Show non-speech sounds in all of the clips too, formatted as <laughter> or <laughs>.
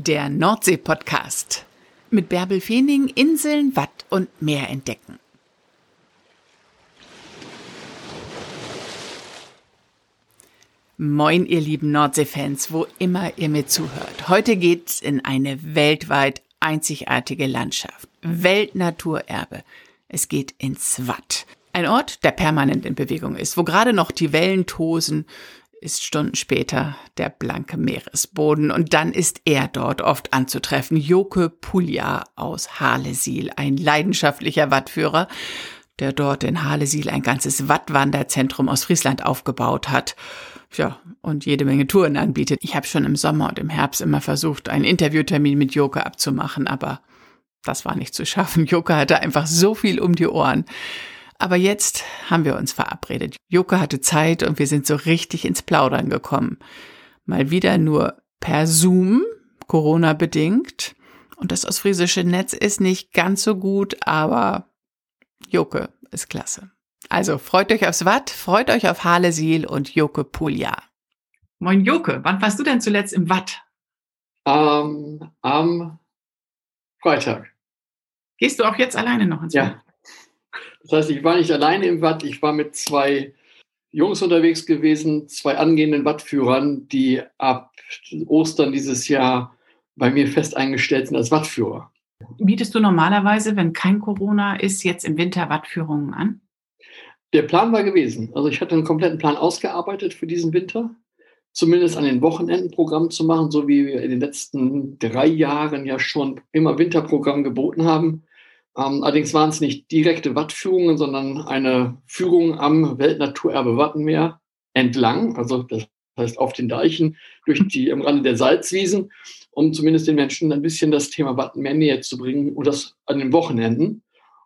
Der Nordsee-Podcast. Mit Bärbel Feening Inseln, Watt und Meer entdecken. Moin, ihr lieben Nordsee-Fans, wo immer ihr mir zuhört. Heute geht's in eine weltweit einzigartige Landschaft. Weltnaturerbe. Es geht ins Watt. Ein Ort, der permanent in Bewegung ist, wo gerade noch die Wellen tosen, ist Stunden später der blanke Meeresboden und dann ist er dort oft anzutreffen. Joke Pulja aus Halesiel, ein leidenschaftlicher Wattführer, der dort in Halesiel ein ganzes Wattwanderzentrum aus Friesland aufgebaut hat. Ja, und jede Menge Touren anbietet. Ich habe schon im Sommer und im Herbst immer versucht, einen Interviewtermin mit Joke abzumachen, aber das war nicht zu schaffen. Joke hatte einfach so viel um die Ohren. Aber jetzt haben wir uns verabredet. Joko hatte Zeit und wir sind so richtig ins Plaudern gekommen. Mal wieder nur per Zoom, Corona bedingt. Und das ostfriesische Netz ist nicht ganz so gut, aber Joke ist klasse. Also freut euch aufs Watt, freut euch auf Halesiel und Joke Pulja. Moin Joke, wann warst du denn zuletzt im Watt? Ähm, am Freitag. Gehst du auch jetzt alleine noch ins ja. Watt? Das heißt, ich war nicht alleine im Watt, ich war mit zwei Jungs unterwegs gewesen, zwei angehenden Wattführern, die ab Ostern dieses Jahr bei mir fest eingestellt sind als Wattführer. Bietest du normalerweise, wenn kein Corona ist, jetzt im Winter Wattführungen an? Der Plan war gewesen. Also ich hatte einen kompletten Plan ausgearbeitet für diesen Winter. Zumindest an den Wochenenden Programm zu machen, so wie wir in den letzten drei Jahren ja schon immer Winterprogramm geboten haben. Ähm, allerdings waren es nicht direkte Wattführungen, sondern eine Führung am Weltnaturerbe Wattenmeer entlang, also das heißt auf den Deichen, durch die im Rande der Salzwiesen, um zumindest den Menschen ein bisschen das Thema Wattenmeer näher zu bringen und das an den Wochenenden.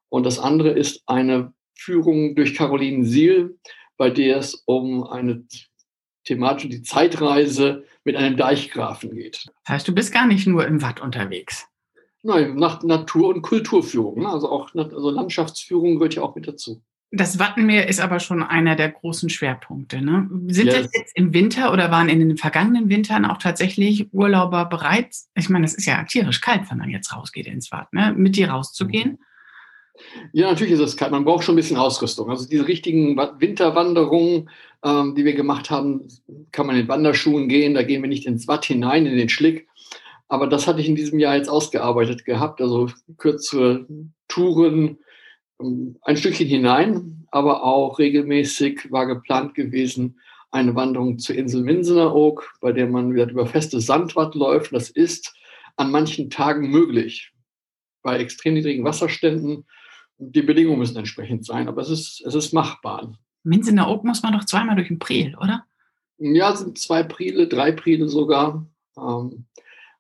Und das andere ist eine Führung durch Caroline Siel, bei der es um eine thematische die Zeitreise mit einem Deichgrafen geht. Das heißt, du bist gar nicht nur im Watt unterwegs. Nein, nach Natur- und Kulturführung. Ne? Also auch also Landschaftsführung gehört ja auch mit dazu. Das Wattenmeer ist aber schon einer der großen Schwerpunkte. Ne? Sind yes. das jetzt im Winter oder waren in den vergangenen Wintern auch tatsächlich Urlauber bereit? Ich meine, es ist ja tierisch kalt, wenn man jetzt rausgeht ins Watt, ne? mit dir rauszugehen. Ja, natürlich ist es kalt. Man braucht schon ein bisschen Ausrüstung. Also diese richtigen Winterwanderungen, ähm, die wir gemacht haben, kann man in Wanderschuhen gehen. Da gehen wir nicht ins Watt hinein, in den Schlick, aber das hatte ich in diesem Jahr jetzt ausgearbeitet gehabt, also kürzere Touren ähm, ein Stückchen hinein, aber auch regelmäßig war geplant gewesen eine Wanderung zur Insel Minseneroog, bei der man wieder über festes Sandwatt läuft. Das ist an manchen Tagen möglich. Bei extrem niedrigen Wasserständen. Die Bedingungen müssen entsprechend sein, aber es ist, es ist machbar. Minseneroog muss man doch zweimal durch den Priel, oder? Ja, sind zwei Priele, drei Priele sogar. Ähm,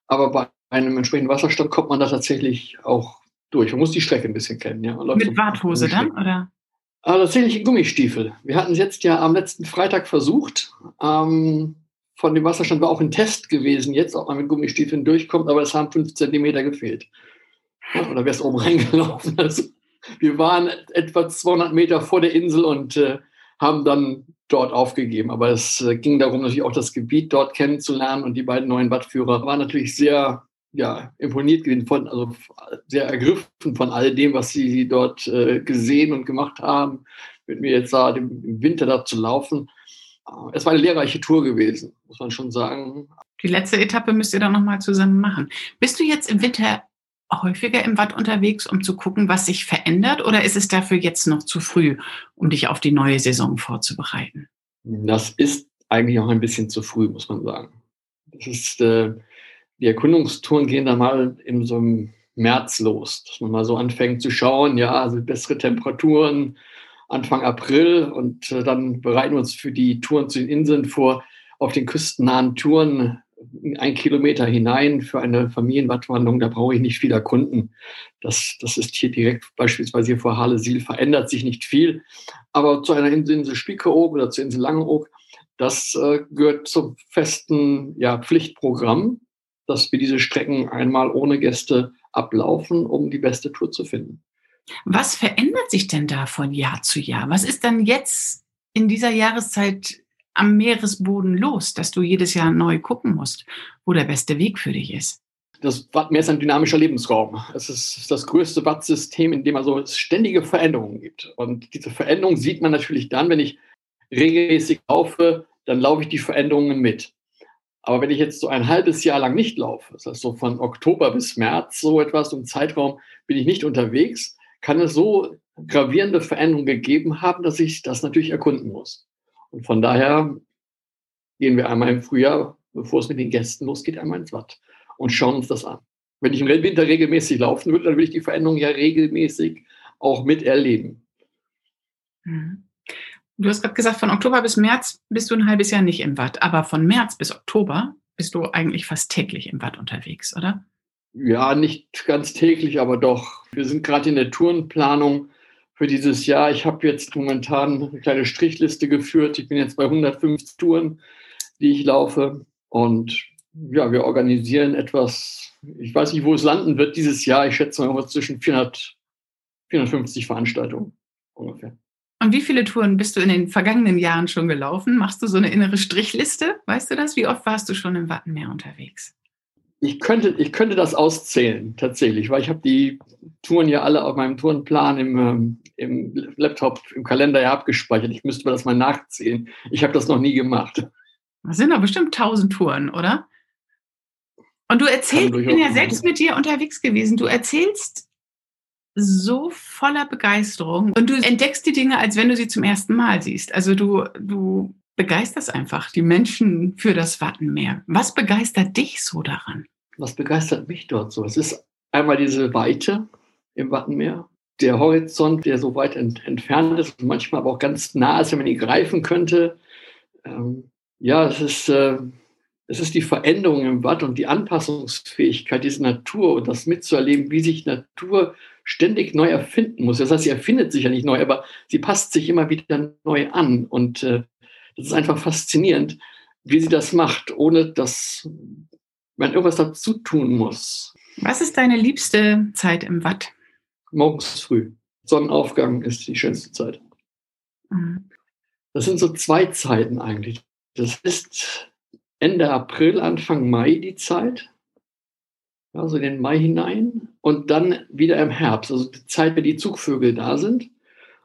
aber bei einem entsprechenden Wasserstand kommt man da tatsächlich auch durch. Man muss die Strecke ein bisschen kennen. Ja. Mit Warthose dann, oder? Aber tatsächlich Gummistiefel. Wir hatten es jetzt ja am letzten Freitag versucht. Ähm, von dem Wasserstand war auch ein Test gewesen, jetzt ob man mit Gummistiefeln durchkommt, aber es haben fünf Zentimeter gefehlt. Ja, oder wäre es oben <laughs> reingelaufen. Also, wir waren etwa 200 Meter vor der Insel und äh, haben dann dort aufgegeben. Aber es äh, ging darum, natürlich auch das Gebiet dort kennenzulernen und die beiden neuen Wattführer waren natürlich sehr ja, imponiert gewesen, von, also sehr ergriffen von all dem, was sie dort äh, gesehen und gemacht haben, mit mir jetzt da im Winter da zu laufen. Äh, es war eine lehrreiche Tour gewesen, muss man schon sagen. Die letzte Etappe müsst ihr dann nochmal zusammen machen. Bist du jetzt im Winter häufiger im Watt unterwegs, um zu gucken, was sich verändert? Oder ist es dafür jetzt noch zu früh, um dich auf die neue Saison vorzubereiten? Das ist eigentlich auch ein bisschen zu früh, muss man sagen. Das ist, äh, die Erkundungstouren gehen dann mal in so einem März los, dass man mal so anfängt zu schauen, ja, also bessere Temperaturen Anfang April und äh, dann bereiten wir uns für die Touren zu den Inseln vor. Auf den küstennahen Touren ein Kilometer hinein für eine Familienwattwanderung, da brauche ich nicht viel erkunden. Das, das ist hier direkt beispielsweise hier vor Halle-Siel, verändert sich nicht viel. Aber zu einer Insel, Insel Spiekeroog oder zur Insel Langeoog, das äh, gehört zum festen ja, Pflichtprogramm, dass wir diese Strecken einmal ohne Gäste ablaufen, um die beste Tour zu finden. Was verändert sich denn da von Jahr zu Jahr? Was ist dann jetzt in dieser Jahreszeit am Meeresboden los, dass du jedes Jahr neu gucken musst, wo der beste Weg für dich ist? das Wattmeer ist ein dynamischer Lebensraum. Es ist das größte Wattsystem, in dem also es ständige Veränderungen gibt. Und diese Veränderungen sieht man natürlich dann, wenn ich regelmäßig laufe, dann laufe ich die Veränderungen mit. Aber wenn ich jetzt so ein halbes Jahr lang nicht laufe, das heißt so von Oktober bis März, so etwas, im Zeitraum bin ich nicht unterwegs, kann es so gravierende Veränderungen gegeben haben, dass ich das natürlich erkunden muss. Und von daher gehen wir einmal im Frühjahr, bevor es mit den Gästen losgeht, einmal ins Watt und schauen uns das an. Wenn ich im Winter regelmäßig laufen würde, dann würde ich die Veränderungen ja regelmäßig auch miterleben. Mhm. Du hast gerade gesagt, von Oktober bis März bist du ein halbes Jahr nicht im Watt, aber von März bis Oktober bist du eigentlich fast täglich im Watt unterwegs, oder? Ja, nicht ganz täglich, aber doch. Wir sind gerade in der Tourenplanung für dieses Jahr. Ich habe jetzt momentan eine kleine Strichliste geführt. Ich bin jetzt bei 150 Touren, die ich laufe. Und ja, wir organisieren etwas. Ich weiß nicht, wo es landen wird dieses Jahr. Ich schätze mal zwischen 400, 450 Veranstaltungen ungefähr. Und wie viele Touren bist du in den vergangenen Jahren schon gelaufen? Machst du so eine innere Strichliste? Weißt du das? Wie oft warst du schon im Wattenmeer unterwegs? Ich könnte, ich könnte das auszählen, tatsächlich, weil ich habe die Touren ja alle auf meinem Tourenplan im, ähm, im Laptop, im Kalender ja abgespeichert. Ich müsste das mal nachzählen. Ich habe das noch nie gemacht. Das sind doch bestimmt tausend Touren, oder? Und du erzählst, ich bin ja selbst mit dir unterwegs gewesen, du erzählst so voller Begeisterung und du entdeckst die Dinge, als wenn du sie zum ersten Mal siehst. Also du, du begeisterst einfach die Menschen für das Wattenmeer. Was begeistert dich so daran? Was begeistert mich dort so? Es ist einmal diese Weite im Wattenmeer, der Horizont, der so weit ent entfernt ist und manchmal aber auch ganz nah ist, wenn man ihn greifen könnte. Ähm, ja, es ist, äh, es ist die Veränderung im Watt und die Anpassungsfähigkeit dieser Natur und das mitzuerleben, wie sich Natur ständig neu erfinden muss. Das heißt, sie erfindet sich ja nicht neu, aber sie passt sich immer wieder neu an. Und äh, das ist einfach faszinierend, wie sie das macht, ohne dass man irgendwas dazu tun muss. Was ist deine liebste Zeit im Watt? Morgens früh. Sonnenaufgang ist die schönste Zeit. Mhm. Das sind so zwei Zeiten eigentlich. Das ist Ende April, Anfang Mai die Zeit also in den Mai hinein und dann wieder im Herbst, also die Zeit, wenn die Zugvögel da sind.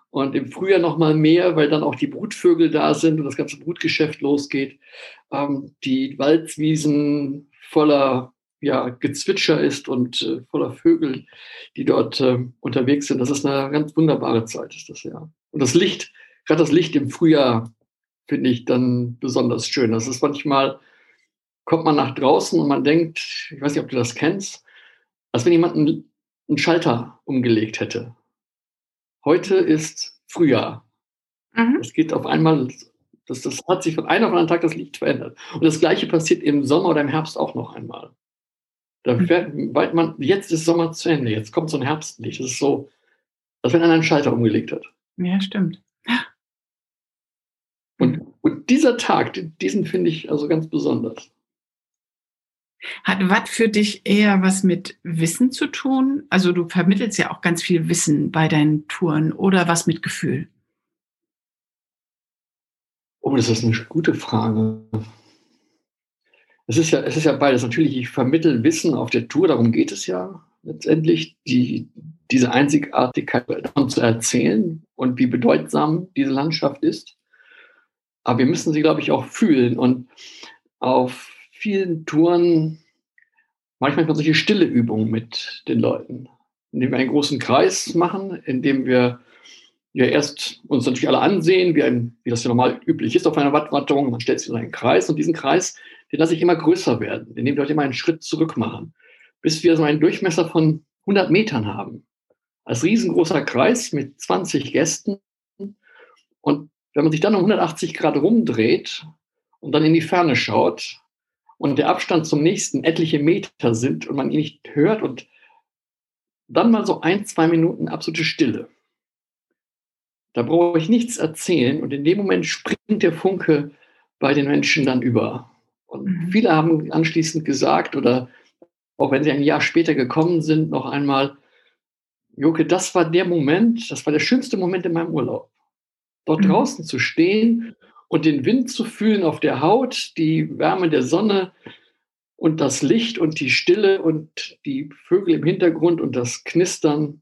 Und im Frühjahr noch mal mehr, weil dann auch die Brutvögel da sind und das ganze Brutgeschäft losgeht. Ähm, die Waldwiesen voller ja, Gezwitscher ist und äh, voller Vögel, die dort äh, unterwegs sind. Das ist eine ganz wunderbare Zeit, ist das ja. Und das Licht, gerade das Licht im Frühjahr, finde ich dann besonders schön. Das ist manchmal kommt man nach draußen und man denkt, ich weiß nicht, ob du das kennst, als wenn jemand einen, einen Schalter umgelegt hätte. Heute ist Frühjahr. Mhm. Es geht auf einmal, das, das hat sich von einem auf anderen Tag das Licht verändert. Und das Gleiche passiert im Sommer oder im Herbst auch noch einmal. Da mhm. fährt, weil man, jetzt ist Sommer zu Ende, jetzt kommt so ein Herbstlicht. Das ist so, als wenn einer einen Schalter umgelegt hat. Ja, stimmt. Und, und dieser Tag, diesen finde ich also ganz besonders. Hat Watt für dich eher was mit Wissen zu tun? Also du vermittelst ja auch ganz viel Wissen bei deinen Touren oder was mit Gefühl? Oh, das ist eine gute Frage. Es ist ja, es ist ja beides. Natürlich, ich vermittel Wissen auf der Tour, darum geht es ja letztendlich, die, diese Einzigartigkeit zu erzählen und wie bedeutsam diese Landschaft ist. Aber wir müssen sie, glaube ich, auch fühlen. Und auf vielen Touren manchmal solche stille Übungen mit den Leuten, indem wir einen großen Kreis machen, indem wir ja erst uns natürlich alle ansehen, wie, ein, wie das ja normal üblich ist auf einer Wattwanderung. Man stellt sich in einen Kreis und diesen Kreis, den lasse ich immer größer werden, indem wir heute immer einen Schritt zurück machen, bis wir so einen Durchmesser von 100 Metern haben. Als riesengroßer Kreis mit 20 Gästen. Und wenn man sich dann um 180 Grad rumdreht und dann in die Ferne schaut, und der Abstand zum nächsten etliche Meter sind und man ihn nicht hört und dann mal so ein, zwei Minuten absolute Stille. Da brauche ich nichts erzählen und in dem Moment springt der Funke bei den Menschen dann über. Und mhm. viele haben anschließend gesagt oder auch wenn sie ein Jahr später gekommen sind, noch einmal, Joke, das war der Moment, das war der schönste Moment in meinem Urlaub. Dort mhm. draußen zu stehen und den Wind zu fühlen auf der Haut, die Wärme der Sonne Und das Licht und die Stille und die Vögel im Hintergrund und das Knistern,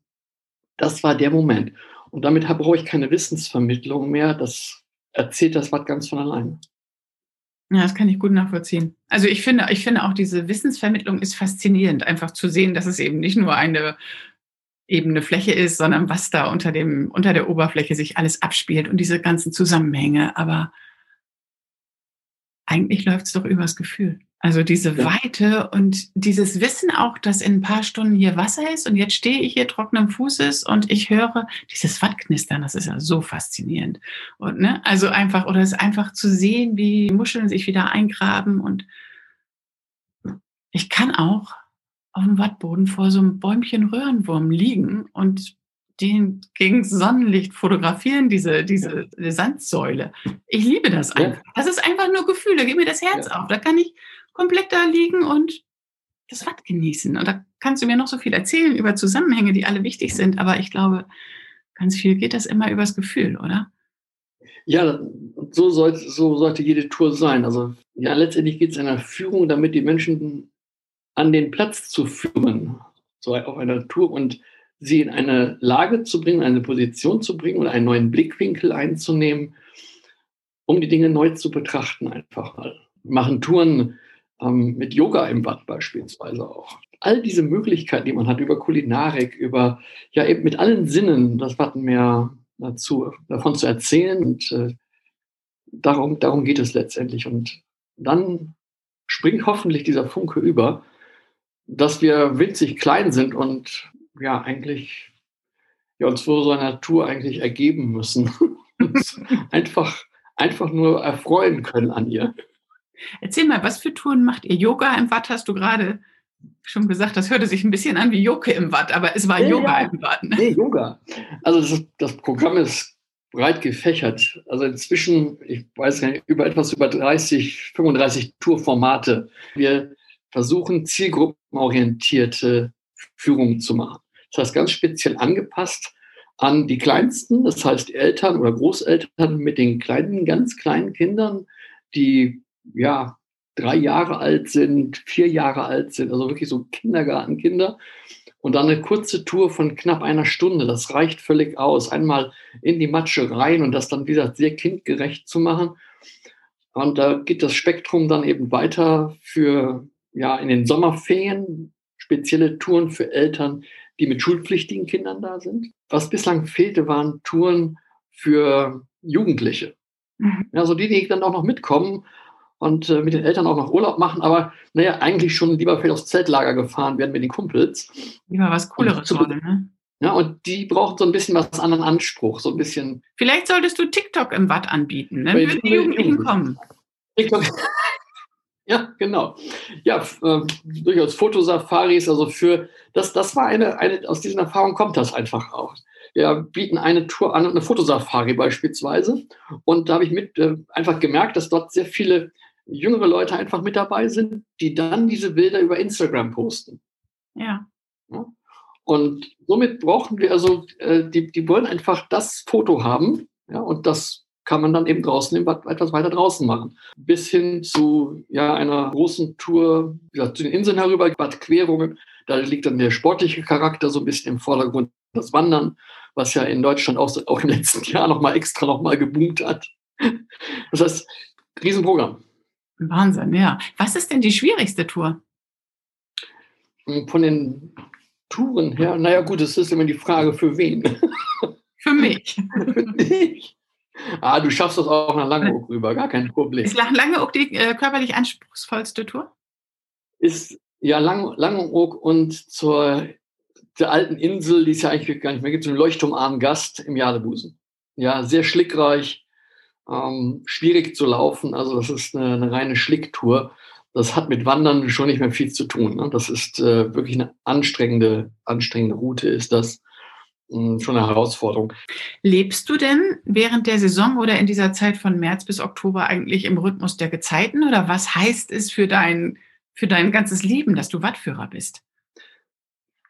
das war der Moment. Und damit brauche ich keine Wissensvermittlung mehr. Das erzählt das Watt ganz von alleine. Ja, das kann ich gut nachvollziehen. Also ich finde, ich finde auch diese Wissensvermittlung ist faszinierend, einfach zu sehen, dass es eben nicht nur eine ebene Fläche ist, sondern was da unter dem, unter der Oberfläche sich alles abspielt und diese ganzen Zusammenhänge. Aber eigentlich läuft es doch übers Gefühl. Also diese ja. Weite und dieses Wissen auch, dass in ein paar Stunden hier Wasser ist und jetzt stehe ich hier trockenen Fußes und ich höre dieses Wattknistern, das ist ja so faszinierend. Und ne, also einfach, oder es einfach zu sehen, wie Muscheln sich wieder eingraben und ich kann auch auf dem Wattboden vor so einem Bäumchen Röhrenwurm liegen und den gegen Sonnenlicht fotografieren, diese, diese Sandsäule. Ich liebe das einfach. Ja. Das ist einfach nur Gefühl, da geht mir das Herz ja. auf. Da kann ich komplett da liegen und das Watt genießen. Und da kannst du mir noch so viel erzählen über Zusammenhänge, die alle wichtig sind, aber ich glaube, ganz viel geht das immer übers Gefühl, oder? Ja, so, soll, so sollte jede Tour sein. Also ja, letztendlich geht es einer Führung, damit die Menschen an den Platz zu führen, so auf einer Tour und sie in eine Lage zu bringen, eine Position zu bringen oder einen neuen Blickwinkel einzunehmen, um die Dinge neu zu betrachten einfach mal. Machen Touren ähm, mit Yoga im Bad beispielsweise auch. All diese Möglichkeiten, die man hat über Kulinarik, über ja eben mit allen Sinnen das Wattenmeer dazu, davon zu erzählen und äh, darum, darum geht es letztendlich. Und dann springt hoffentlich dieser Funke über, dass wir winzig klein sind und ja eigentlich ja, uns vor so einer Natur eigentlich ergeben müssen. <laughs> einfach, einfach nur erfreuen können an ihr. Erzähl mal, was für Touren macht ihr? Yoga im Watt hast du gerade schon gesagt, das hörte sich ein bisschen an wie Joke im Watt, aber es war ja, Yoga ja. im Watt. Ne? Nee, Yoga. Also das, das, Programm ist breit gefächert. Also inzwischen, ich weiß nicht, über etwas über 30, 35 Tourformate. Wir versuchen zielgruppenorientierte Führungen zu machen. Das heißt ganz speziell angepasst an die Kleinsten, das heißt Eltern oder Großeltern mit den kleinen, ganz kleinen Kindern, die ja, drei Jahre alt sind, vier Jahre alt sind, also wirklich so Kindergartenkinder. Und dann eine kurze Tour von knapp einer Stunde, das reicht völlig aus. Einmal in die Matsche rein und das dann, wie gesagt, sehr kindgerecht zu machen. Und da geht das Spektrum dann eben weiter für, ja, in den Sommerferien spezielle Touren für Eltern, die mit schulpflichtigen Kindern da sind. Was bislang fehlte, waren Touren für Jugendliche. Mhm. Also die, die dann auch noch mitkommen und äh, mit den Eltern auch noch Urlaub machen, aber naja, eigentlich schon lieber vielleicht aufs Zeltlager gefahren werden mit den Kumpels. Lieber was Cooleres wollen, ne? Ja, und die brauchen so ein bisschen was anderen Anspruch, so ein bisschen. Vielleicht solltest du TikTok im Watt anbieten, ne? Würden die Jugendlichen kommen. TikTok. <laughs> ja, genau. Ja, äh, durchaus Fotosafaris, also für das, das war eine, eine, aus diesen Erfahrungen kommt das einfach auch. Wir bieten eine Tour an, eine Fotosafari beispielsweise. Und da habe ich mit äh, einfach gemerkt, dass dort sehr viele jüngere Leute einfach mit dabei sind, die dann diese Bilder über Instagram posten. Ja. ja? Und somit brauchen wir also, äh, die, die wollen einfach das Foto haben, ja, und das kann man dann eben draußen etwas weiter draußen machen. Bis hin zu ja, einer großen Tour gesagt, zu den Inseln herüber, Querungen. Da liegt dann der sportliche Charakter so ein bisschen im Vordergrund, das Wandern, was ja in Deutschland auch, auch im letzten <laughs> Jahr nochmal extra nochmal geboomt hat. Das heißt, Riesenprogramm. Wahnsinn, ja. Was ist denn die schwierigste Tour? Von den Touren her, naja gut, es ist immer die Frage, für wen. Für mich. <laughs> für dich. Ah, du schaffst das auch nach Langeoog rüber, gar kein Problem. Ist Langeoog die äh, körperlich anspruchsvollste Tour? Ist ja Lang Langeoog und zur der alten Insel, die es ja eigentlich gar nicht mehr gibt, so ein leuchtturmarmen Gast im Jadebusen. Ja, sehr schlickreich, ähm, schwierig zu laufen. Also das ist eine, eine, reine Schlicktour. Das hat mit Wandern schon nicht mehr viel zu tun. Ne? Das ist äh, wirklich eine anstrengende, anstrengende Route, ist das. Hm, schon eine Herausforderung. Lebst du denn während der Saison oder in dieser Zeit von März bis Oktober eigentlich im Rhythmus der Gezeiten? Oder was heißt es für dein, für dein ganzes Leben, dass du Wattführer bist?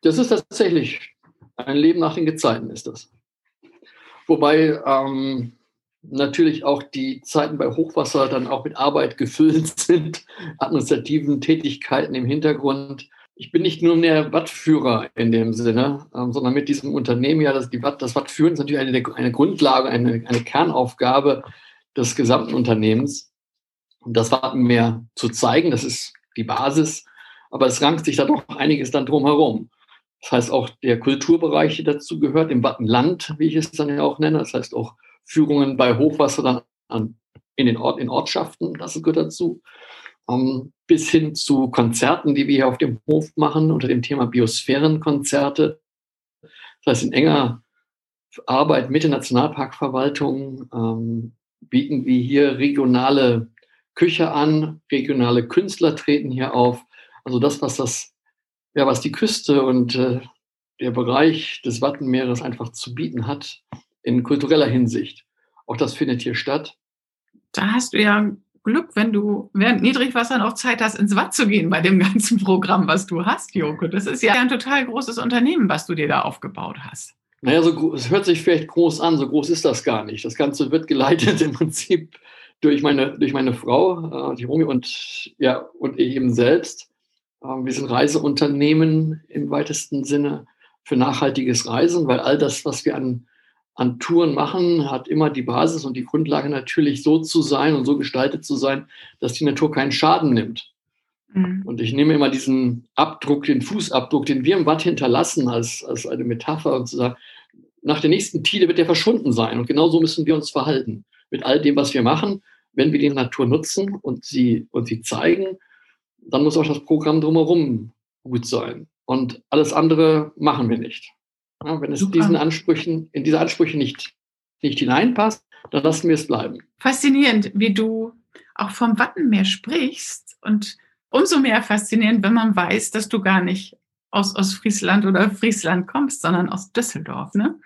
Das ist tatsächlich ein Leben nach den Gezeiten, ist das. Wobei ähm, natürlich auch die Zeiten bei Hochwasser dann auch mit Arbeit <laughs> gefüllt sind, administrativen Tätigkeiten im Hintergrund. Ich bin nicht nur mehr Wattführer in dem Sinne, ähm, sondern mit diesem Unternehmen ja, das, die Watt, das Wattführen ist natürlich eine, eine Grundlage, eine, eine Kernaufgabe des gesamten Unternehmens. Und das Wattenmeer zu zeigen, das ist die Basis, aber es rankt sich da doch einiges dann drumherum. Das heißt auch der Kulturbereich, der dazu gehört, im Wattenland, wie ich es dann ja auch nenne. Das heißt auch Führungen bei Hochwasser dann an, in den Ort, in Ortschaften, das gehört dazu. Ähm, bis hin zu Konzerten, die wir hier auf dem Hof machen, unter dem Thema Biosphärenkonzerte. Das heißt, in enger Arbeit mit der Nationalparkverwaltung ähm, bieten wir hier regionale Küche an, regionale Künstler treten hier auf. Also das, was das, ja, was die Küste und äh, der Bereich des Wattenmeeres einfach zu bieten hat, in kultureller Hinsicht. Auch das findet hier statt. Da hast du ja Glück, wenn du während Niedrigwasser noch Zeit hast, ins Watt zu gehen bei dem <laughs> ganzen Programm, was du hast, Joko. Das ist ja ein total großes Unternehmen, was du dir da aufgebaut hast. Naja, so, es hört sich vielleicht groß an, so groß ist das gar nicht. Das Ganze wird geleitet <laughs> im Prinzip durch meine, durch meine Frau, äh, die Romy und, ja, und ich eben selbst. Äh, wir sind Reiseunternehmen im weitesten Sinne für nachhaltiges Reisen, weil all das, was wir an an Touren machen, hat immer die Basis und die Grundlage natürlich so zu sein und so gestaltet zu sein, dass die Natur keinen Schaden nimmt. Mhm. Und ich nehme immer diesen Abdruck, den Fußabdruck, den wir im Watt hinterlassen, als, als eine Metapher und zu sagen, nach der nächsten Tide wird der verschwunden sein. Und genau so müssen wir uns verhalten. Mit all dem, was wir machen, wenn wir die Natur nutzen und sie, und sie zeigen, dann muss auch das Programm drumherum gut sein. Und alles andere machen wir nicht. Ja, wenn es Super. diesen Ansprüchen, in diese Ansprüche nicht, nicht hineinpasst, dann lassen wir es bleiben. Faszinierend, wie du auch vom Wattenmeer sprichst und umso mehr faszinierend, wenn man weiß, dass du gar nicht aus, aus Friesland oder Friesland kommst, sondern aus Düsseldorf. Ne?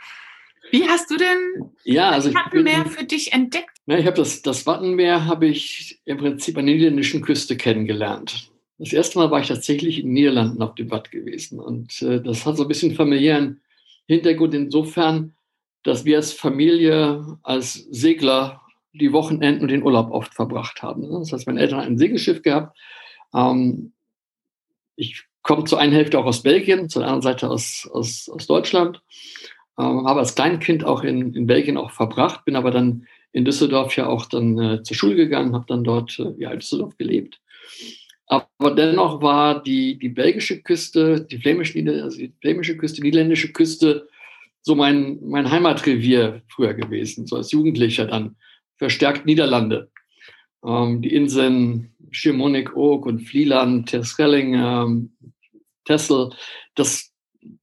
Wie hast du denn ja, also das Wattenmeer bin, für dich entdeckt? Ja, ich habe das, das Wattenmeer habe ich im Prinzip an der niederländischen Küste kennengelernt. Das erste Mal war ich tatsächlich in den Niederlanden auf dem Watt gewesen und äh, das hat so ein bisschen familiären Hintergrund insofern, dass wir als Familie, als Segler die Wochenenden und den Urlaub oft verbracht haben. Das heißt, meine Eltern hatten ein Segelschiff gehabt. Ähm, ich komme zur einen Hälfte auch aus Belgien, zur anderen Seite aus, aus, aus Deutschland. Ähm, habe als Kleinkind auch in, in Belgien auch verbracht, bin aber dann in Düsseldorf ja auch dann äh, zur Schule gegangen, habe dann dort äh, ja, in Düsseldorf gelebt. Aber dennoch war die, die belgische Küste, die flämische, also die flämische Küste, die niederländische Küste so mein, mein Heimatrevier früher gewesen, so als Jugendlicher dann. Verstärkt Niederlande. Ähm, die Inseln Schiermonnikoog und Vlieland, Terschelling, ähm, Texel, das,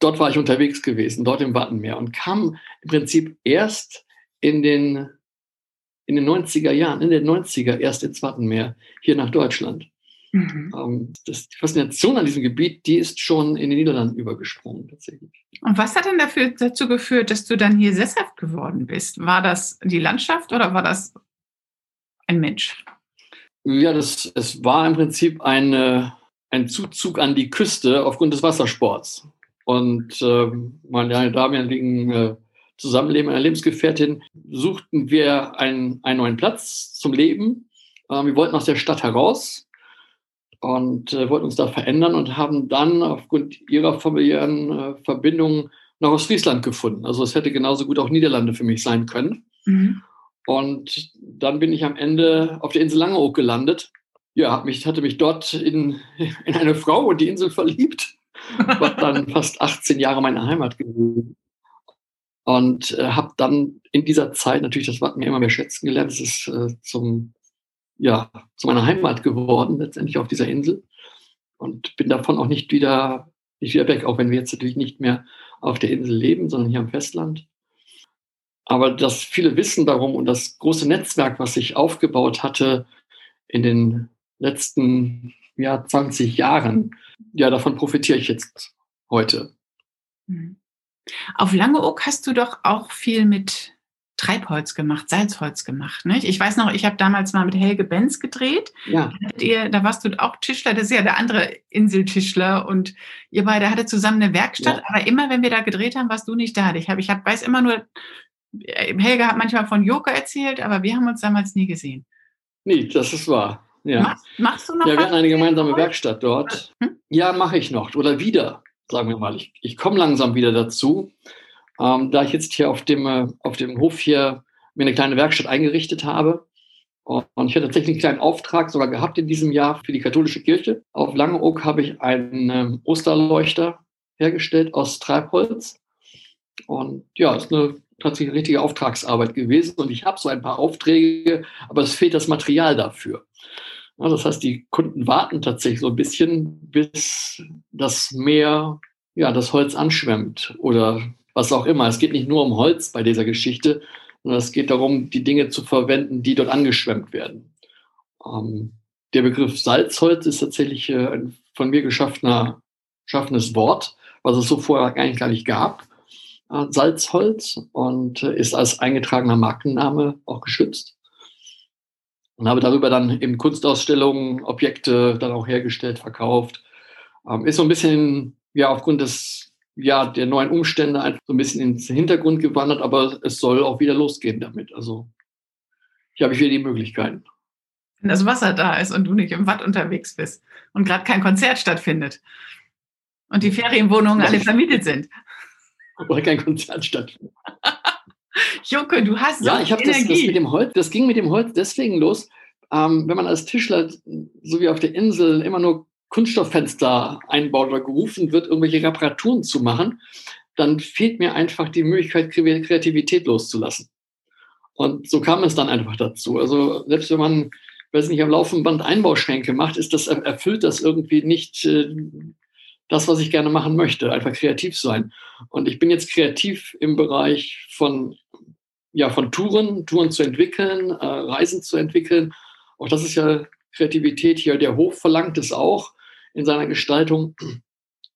dort war ich unterwegs gewesen, dort im Wattenmeer und kam im Prinzip erst in den, in den 90er Jahren, in den 90er erst ins Wattenmeer, hier nach Deutschland. Mhm. Ähm, das, die Faszination an diesem Gebiet, die ist schon in den Niederlanden übergesprungen tatsächlich. Und was hat denn dafür, dazu geführt, dass du dann hier sesshaft geworden bist? War das die Landschaft oder war das ein Mensch? Ja, das, es war im Prinzip eine, ein Zuzug an die Küste aufgrund des Wassersports. Und äh, meine damaligen äh, Zusammenleben einer Lebensgefährtin suchten wir einen, einen neuen Platz zum Leben. Äh, wir wollten aus der Stadt heraus und äh, wollten uns da verändern und haben dann aufgrund ihrer familiären äh, Verbindungen nach Ostfriesland gefunden. Also es hätte genauso gut auch Niederlande für mich sein können. Mhm. Und dann bin ich am Ende auf der Insel Langeoog gelandet. Ja, mich, hatte mich dort in, in eine Frau und die Insel verliebt. War dann fast 18 Jahre meine Heimat gewesen. Und äh, habe dann in dieser Zeit natürlich das mir immer mehr schätzen gelernt. Es ist äh, zum ja, zu meiner Heimat geworden, letztendlich auf dieser Insel. Und bin davon auch nicht wieder, nicht wieder weg, auch wenn wir jetzt natürlich nicht mehr auf der Insel leben, sondern hier am Festland. Aber das viele Wissen darum und das große Netzwerk, was sich aufgebaut hatte in den letzten ja, 20 Jahren, ja, davon profitiere ich jetzt heute. Mhm. Auf Langeoog hast du doch auch viel mit Treibholz gemacht, Salzholz gemacht. Nicht? Ich weiß noch, ich habe damals mal mit Helge Benz gedreht. Ja. Da, ihr, da warst du auch Tischler, das ist ja der andere Inseltischler und ihr beide hattet zusammen eine Werkstatt, ja. aber immer wenn wir da gedreht haben, warst du nicht da. Ich, hab, ich hab, weiß immer nur, Helga hat manchmal von Joker erzählt, aber wir haben uns damals nie gesehen. Nee, das ist wahr. Ja. Machst, machst, du noch Ja, wir hatten eine gemeinsame Werkstatt dort. Hm? Ja, mache ich noch. Oder wieder, sagen wir mal. Ich, ich komme langsam wieder dazu. Ähm, da ich jetzt hier auf dem, äh, auf dem Hof hier mir eine kleine Werkstatt eingerichtet habe. Und ich hatte tatsächlich einen kleinen Auftrag sogar gehabt in diesem Jahr für die katholische Kirche. Auf Langeoog habe ich einen ähm, Osterleuchter hergestellt aus Treibholz. Und ja, ist eine tatsächlich eine richtige Auftragsarbeit gewesen. Und ich habe so ein paar Aufträge, aber es fehlt das Material dafür. Ja, das heißt, die Kunden warten tatsächlich so ein bisschen, bis das Meer, ja, das Holz anschwemmt oder was auch immer. Es geht nicht nur um Holz bei dieser Geschichte, sondern es geht darum, die Dinge zu verwenden, die dort angeschwemmt werden. Ähm, der Begriff Salzholz ist tatsächlich äh, ein von mir geschaffener, geschaffenes Wort, was es so vorher eigentlich gar nicht gab. Äh, Salzholz und äh, ist als eingetragener Markenname auch geschützt und habe darüber dann in Kunstausstellungen Objekte dann auch hergestellt, verkauft. Ähm, ist so ein bisschen, ja, aufgrund des, ja, der neuen Umstände einfach so ein bisschen ins Hintergrund gewandert, aber es soll auch wieder losgehen damit. Also hier habe ich wieder die Möglichkeiten. Wenn das Wasser da ist und du nicht im Watt unterwegs bist und gerade kein Konzert stattfindet und die Ferienwohnungen alle vermietet sind. <laughs> Oder kein Konzert stattfindet. <laughs> Jocke, du hast so Ja, ich habe das, das, mit dem Holz, das ging mit dem Holz deswegen los, ähm, wenn man als Tischler, so wie auf der Insel, immer nur Kunststofffenster einbaut oder gerufen wird, irgendwelche Reparaturen zu machen, dann fehlt mir einfach die Möglichkeit, Kreativität loszulassen. Und so kam es dann einfach dazu. Also selbst wenn man, weiß nicht, am laufenden Band Einbauschränke macht, ist das, erfüllt das irgendwie nicht äh, das, was ich gerne machen möchte, einfach kreativ sein. Und ich bin jetzt kreativ im Bereich von, ja, von Touren, Touren zu entwickeln, äh, Reisen zu entwickeln. Auch das ist ja Kreativität hier. Der Hof verlangt es auch in seiner Gestaltung.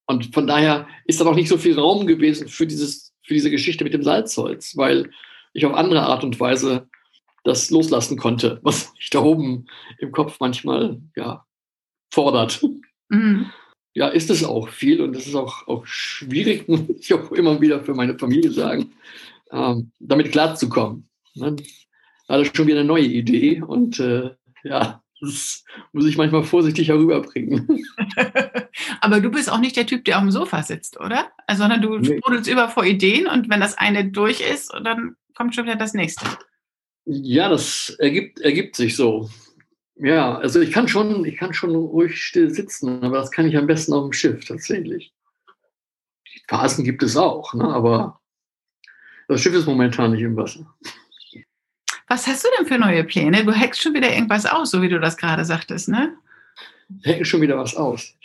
Und von daher ist da noch nicht so viel Raum gewesen für, dieses, für diese Geschichte mit dem Salzholz, weil ich auf andere Art und Weise das loslassen konnte, was mich da oben im Kopf manchmal ja, fordert. Mhm ja, ist es auch viel und das ist auch, auch schwierig, <laughs> muss ich auch immer wieder für meine Familie sagen, ähm, damit klarzukommen. Ne? Da hat er schon wieder eine neue Idee und äh, ja, das muss ich manchmal vorsichtig herüberbringen. <laughs> Aber du bist auch nicht der Typ, der auf dem Sofa sitzt, oder? Also, sondern du nee. sprudelst über vor Ideen und wenn das eine durch ist, dann kommt schon wieder das nächste. Ja, das ergibt, ergibt sich so. Ja, also ich kann schon, ich kann schon ruhig still sitzen, aber das kann ich am besten auf dem Schiff tatsächlich. Die Phasen gibt es auch, ne? aber das Schiff ist momentan nicht im Wasser. Was hast du denn für neue Pläne? Du hackst schon wieder irgendwas aus, so wie du das gerade sagtest, ne? Hacken schon wieder was aus.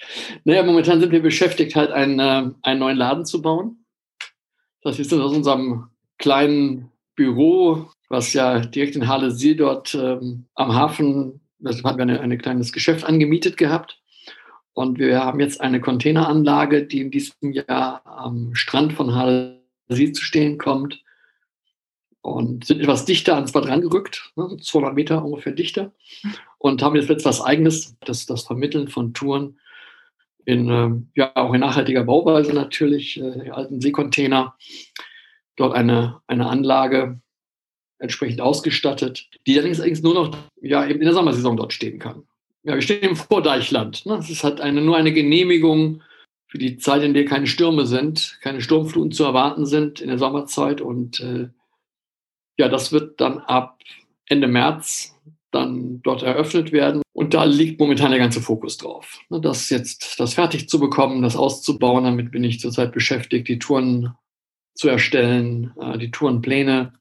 Naja, momentan sind wir beschäftigt, halt einen, äh, einen neuen Laden zu bauen. Das sind aus unserem kleinen Büro, was ja direkt in Halle-Siel dort ähm, am Hafen das hatten wir ein kleines Geschäft angemietet gehabt. Und wir haben jetzt eine Containeranlage, die in diesem Jahr am Strand von Halsee zu stehen kommt. Und sind etwas dichter ans Bad rangerückt, ne, 200 Meter ungefähr dichter. Und haben jetzt etwas Eigenes, das, das Vermitteln von Touren in, äh, ja, auch in nachhaltiger Bauweise natürlich, äh, alten Seekontainer. Dort eine, eine Anlage, entsprechend ausgestattet, die allerdings nur noch ja, eben in der Sommersaison dort stehen kann. Ja, wir stehen im Vordeichland. Ne? Ist halt eine, nur eine Genehmigung für die Zeit, in der keine Stürme sind, keine Sturmfluten zu erwarten sind in der Sommerzeit. Und äh, ja, das wird dann ab Ende März dann dort eröffnet werden. Und da liegt momentan der ganze Fokus drauf. Ne? Das jetzt, das fertig zu bekommen, das auszubauen, damit bin ich zurzeit beschäftigt, die Touren zu erstellen, äh, die Tourenpläne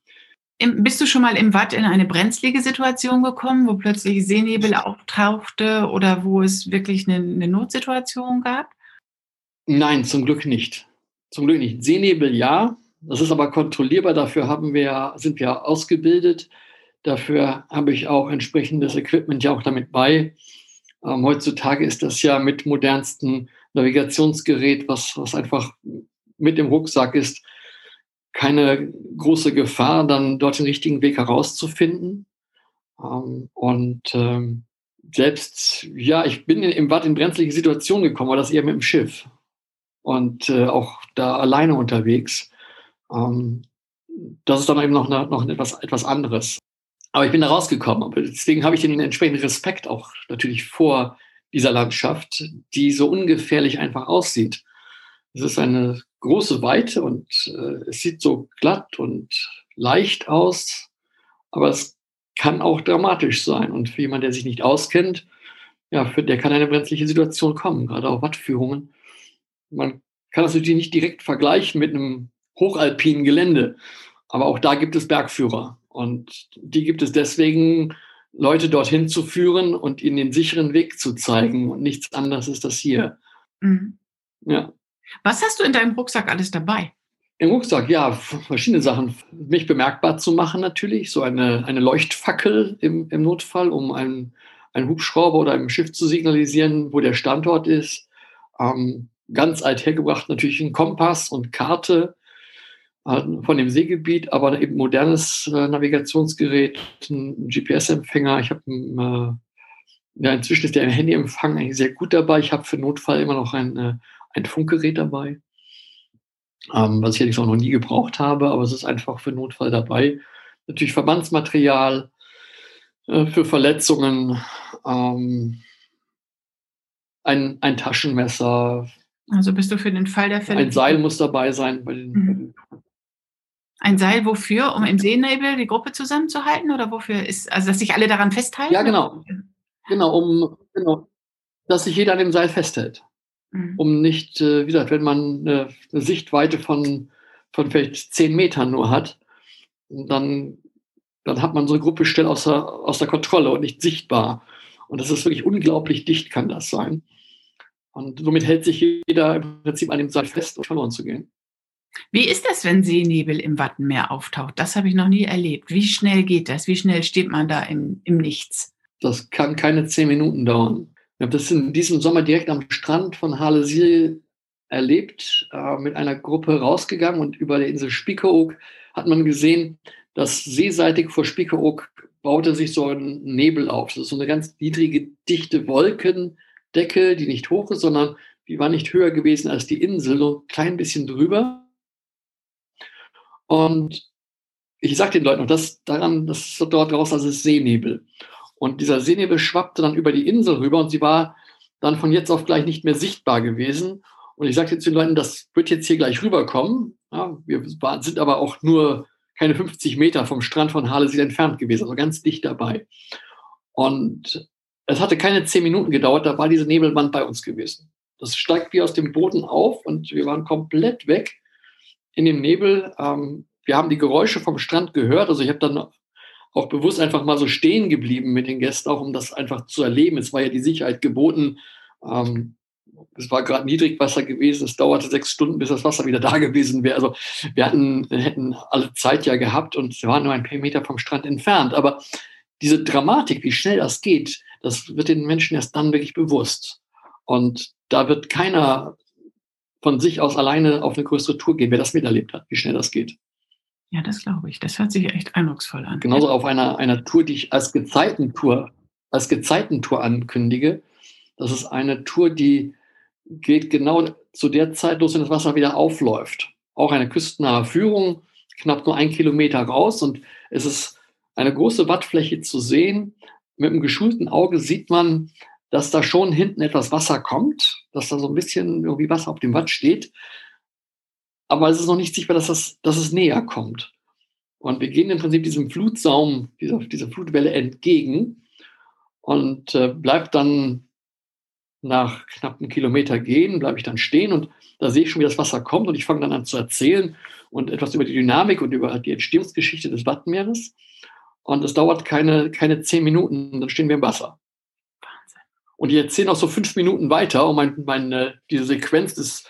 bist du schon mal im Watt in eine brenzlige Situation gekommen, wo plötzlich Seenebel auftauchte oder wo es wirklich eine, eine Notsituation gab? Nein, zum Glück nicht. Zum Glück nicht. Seenebel ja, das ist aber kontrollierbar. Dafür haben wir, sind wir ausgebildet. Dafür habe ich auch entsprechendes Equipment ja auch damit bei. Ähm, heutzutage ist das ja mit modernsten Navigationsgerät, was, was einfach mit im Rucksack ist, keine große Gefahr, dann dort den richtigen Weg herauszufinden. Ähm, und ähm, selbst, ja, ich bin im Watt in brenzliche Situationen gekommen, aber das eher mit dem Schiff und äh, auch da alleine unterwegs. Ähm, das ist dann eben noch, eine, noch etwas, etwas anderes. Aber ich bin da rausgekommen. Deswegen habe ich den entsprechenden Respekt auch natürlich vor dieser Landschaft, die so ungefährlich einfach aussieht. Es ist eine große Weite und äh, es sieht so glatt und leicht aus, aber es kann auch dramatisch sein. Und für jemanden, der sich nicht auskennt, ja, für der kann eine brenzliche Situation kommen, gerade auch Wattführungen. Man kann das natürlich nicht direkt vergleichen mit einem hochalpinen Gelände, aber auch da gibt es Bergführer. Und die gibt es deswegen, Leute dorthin zu führen und ihnen den sicheren Weg zu zeigen. Und nichts anderes ist das hier. Mhm. Ja. Was hast du in deinem Rucksack alles dabei? Im Rucksack, ja, verschiedene Sachen. Mich bemerkbar zu machen natürlich. So eine, eine Leuchtfackel im, im Notfall, um einen, einen Hubschrauber oder ein Schiff zu signalisieren, wo der Standort ist. Ähm, ganz alt hergebracht natürlich ein Kompass und Karte von dem Seegebiet, aber eben modernes äh, Navigationsgerät, ein GPS-Empfänger. Ich habe äh, ja, inzwischen ist der Handyempfang eigentlich sehr gut dabei. Ich habe für Notfall immer noch ein, äh, ein Funkgerät dabei, ähm, was ich allerdings auch noch nie gebraucht habe, aber es ist einfach für Notfall dabei. Natürlich Verbandsmaterial für Verletzungen, ähm, ein, ein Taschenmesser. Also bist du für den Fall der Fälle. Ein Seil muss dabei sein bei den, mhm. Ein Seil wofür? Um im Seenebel die Gruppe zusammenzuhalten? Oder wofür ist, also dass sich alle daran festhalten? Ja, genau. Genau, um, genau, dass sich jeder an dem Seil festhält. Mhm. Um nicht, äh, wie gesagt, wenn man eine, eine, Sichtweite von, von vielleicht zehn Metern nur hat, dann, dann hat man so eine Gruppe schnell aus der, aus der Kontrolle und nicht sichtbar. Und das ist wirklich unglaublich dicht, kann das sein. Und somit hält sich jeder im Prinzip an dem Seil fest, um verloren zu gehen. Wie ist das, wenn Seenebel im Wattenmeer auftaucht? Das habe ich noch nie erlebt. Wie schnell geht das? Wie schnell steht man da im, im Nichts? Das kann keine zehn Minuten dauern. Ich habe das in diesem Sommer direkt am Strand von Harlesiel erlebt, äh, mit einer Gruppe rausgegangen und über der Insel Spiekeroog hat man gesehen, dass seeseitig vor Spiekeroog baute sich so ein Nebel auf. Das ist so eine ganz niedrige, dichte Wolkendecke, die nicht hoch ist, sondern die war nicht höher gewesen als die Insel, so ein klein bisschen drüber. Und ich sage den Leuten noch, das daran, das ist dort raus, das ist Seenebel. Und dieser Seenebel schwappte dann über die Insel rüber und sie war dann von jetzt auf gleich nicht mehr sichtbar gewesen. Und ich sagte zu den Leuten, das wird jetzt hier gleich rüberkommen. Ja, wir sind aber auch nur keine 50 Meter vom Strand von Harlesien entfernt gewesen, also ganz dicht dabei. Und es hatte keine zehn Minuten gedauert, da war diese Nebelwand bei uns gewesen. Das steigt wie aus dem Boden auf und wir waren komplett weg in dem Nebel. Ähm, wir haben die Geräusche vom Strand gehört. Also ich habe dann auch bewusst einfach mal so stehen geblieben mit den Gästen, auch um das einfach zu erleben. Es war ja die Sicherheit geboten. Ähm, es war gerade Niedrigwasser gewesen. Es dauerte sechs Stunden, bis das Wasser wieder <laughs> da gewesen wäre. Also wir hatten, hätten alle Zeit ja gehabt und wir waren nur ein paar Meter vom Strand entfernt. Aber diese Dramatik, wie schnell das geht, das wird den Menschen erst dann wirklich bewusst. Und da wird keiner von sich aus alleine auf eine größere Tour gehen, wer das miterlebt hat, wie schnell das geht. Ja, das glaube ich. Das hört sich echt eindrucksvoll an. Genauso auf einer, einer Tour, die ich als Gezeitentour, als Gezeitentour ankündige. Das ist eine Tour, die geht genau zu der Zeit los, wenn das Wasser wieder aufläuft. Auch eine küstennahe Führung, knapp nur ein Kilometer raus und es ist eine große Wattfläche zu sehen. Mit einem geschulten Auge sieht man, dass da schon hinten etwas Wasser kommt, dass da so ein bisschen irgendwie Wasser auf dem Watt steht. Aber es ist noch nicht sichtbar, dass, das, dass es näher kommt. Und wir gehen im Prinzip diesem Flutsaum, dieser, dieser Flutwelle entgegen und äh, bleibt dann nach knapp einem Kilometer gehen, bleibe ich dann stehen und da sehe ich schon, wie das Wasser kommt und ich fange dann an zu erzählen und etwas über die Dynamik und über die Entstehungsgeschichte des Wattenmeeres. Und es dauert keine, keine zehn Minuten, dann stehen wir im Wasser. Und ich erzähle noch so fünf Minuten weiter, um mein, meine, diese Sequenz des,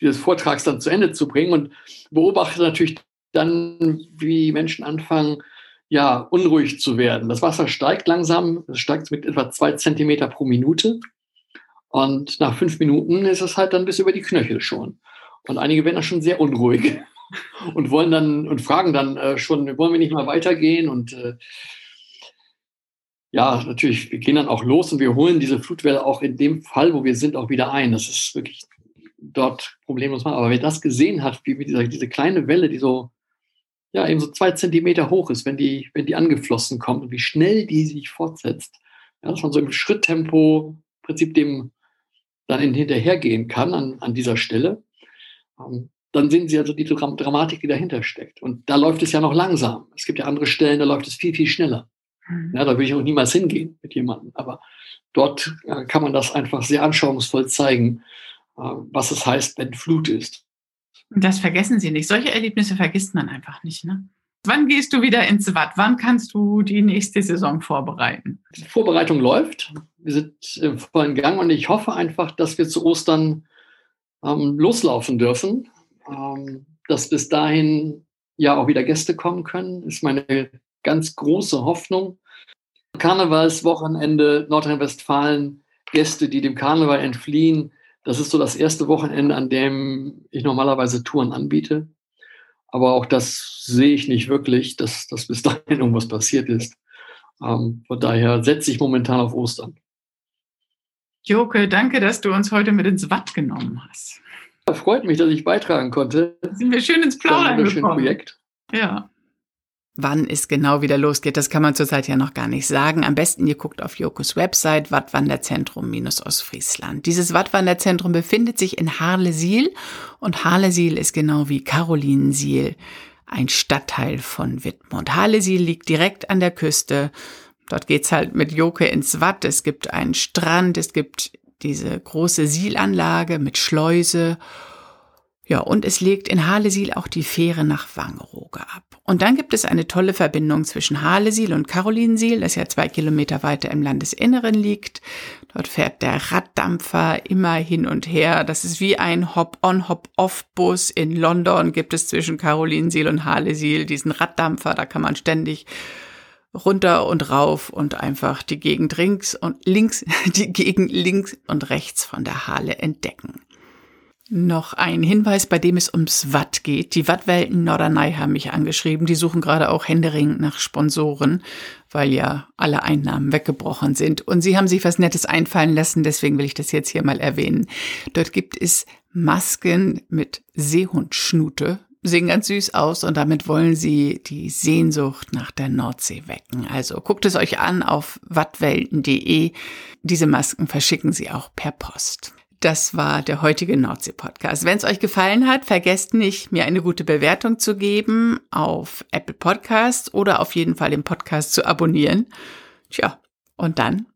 dieses Vortrags dann zu Ende zu bringen und beobachte natürlich dann, wie Menschen anfangen, ja, unruhig zu werden. Das Wasser steigt langsam, es steigt mit etwa zwei Zentimeter pro Minute. Und nach fünf Minuten ist es halt dann bis über die Knöchel schon. Und einige werden dann schon sehr unruhig <laughs> und wollen dann und fragen dann äh, schon, wollen wir nicht mal weitergehen? Und äh, ja, natürlich, wir gehen dann auch los und wir holen diese Flutwelle auch in dem Fall, wo wir sind, auch wieder ein. Das ist wirklich dort problemlos machen. Aber wer das gesehen hat, wie, wie dieser, diese kleine Welle, die so ja eben so zwei Zentimeter hoch ist, wenn die, wenn die angeflossen kommt und wie schnell die sich fortsetzt. Ja, dass man so im Schritttempo im Prinzip dem dann hinterhergehen kann an, an dieser Stelle. Ähm, dann sehen Sie also die Dramatik, die dahinter steckt. Und da läuft es ja noch langsam. Es gibt ja andere Stellen, da läuft es viel, viel schneller. Mhm. Ja, da will ich auch niemals hingehen mit jemandem. Aber dort äh, kann man das einfach sehr anschauungsvoll zeigen, äh, was es heißt, wenn Flut ist. Das vergessen Sie nicht. Solche Erlebnisse vergisst man einfach nicht. Ne? Wann gehst du wieder ins Watt? Wann kannst du die nächste Saison vorbereiten? Die Vorbereitung läuft. Wir sind im vollen Gang und ich hoffe einfach, dass wir zu Ostern ähm, loslaufen dürfen. Ähm, dass bis dahin ja auch wieder Gäste kommen können, ist meine ganz große Hoffnung. Karnevalswochenende Nordrhein-Westfalen, Gäste, die dem Karneval entfliehen, das ist so das erste Wochenende, an dem ich normalerweise Touren anbiete. Aber auch das sehe ich nicht wirklich, dass, dass bis dahin irgendwas passiert ist. Ähm, von daher setze ich momentan auf Ostern. Joke, danke, dass du uns heute mit ins Watt genommen hast. Ja, freut mich, dass ich beitragen konnte. sind wir schön ins Plaudern gekommen. Projekt. Ja. Wann es genau wieder losgeht, das kann man zurzeit ja noch gar nicht sagen. Am besten ihr guckt auf Jokos Website Wattwanderzentrum-Ostfriesland. Dieses Wattwanderzentrum befindet sich in Harlesiel und Harlesiel ist genau wie Carolinensiel ein Stadtteil von Wittmund. Harlesiel liegt direkt an der Küste. Dort geht's halt mit Joke ins Watt. Es gibt einen Strand, es gibt diese große Sielanlage mit Schleuse ja, und es legt in Halesiel auch die Fähre nach Wangerooge ab. Und dann gibt es eine tolle Verbindung zwischen Halesiel und Karolinsiel, das ja zwei Kilometer weiter im Landesinneren liegt. Dort fährt der Raddampfer immer hin und her. Das ist wie ein Hop-on, Hop-off-Bus. In London gibt es zwischen Karolinsiel und Halesiel diesen Raddampfer. Da kann man ständig runter und rauf und einfach die Gegend links und links, <laughs> die Gegend links und rechts von der Halle entdecken. Noch ein Hinweis, bei dem es ums Watt geht. Die Wattwelten Norderney haben mich angeschrieben. Die suchen gerade auch händeringend nach Sponsoren, weil ja alle Einnahmen weggebrochen sind. Und sie haben sich was Nettes einfallen lassen, deswegen will ich das jetzt hier mal erwähnen. Dort gibt es Masken mit Seehundschnute. Sehen ganz süß aus und damit wollen sie die Sehnsucht nach der Nordsee wecken. Also guckt es euch an auf wattwelten.de. Diese Masken verschicken sie auch per Post. Das war der heutige Nordsee-Podcast. Wenn es euch gefallen hat, vergesst nicht, mir eine gute Bewertung zu geben auf Apple Podcasts oder auf jeden Fall den Podcast zu abonnieren. Tja, und dann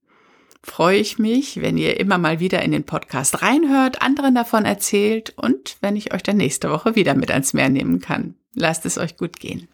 freue ich mich, wenn ihr immer mal wieder in den Podcast reinhört, anderen davon erzählt und wenn ich euch dann nächste Woche wieder mit ans Meer nehmen kann. Lasst es euch gut gehen.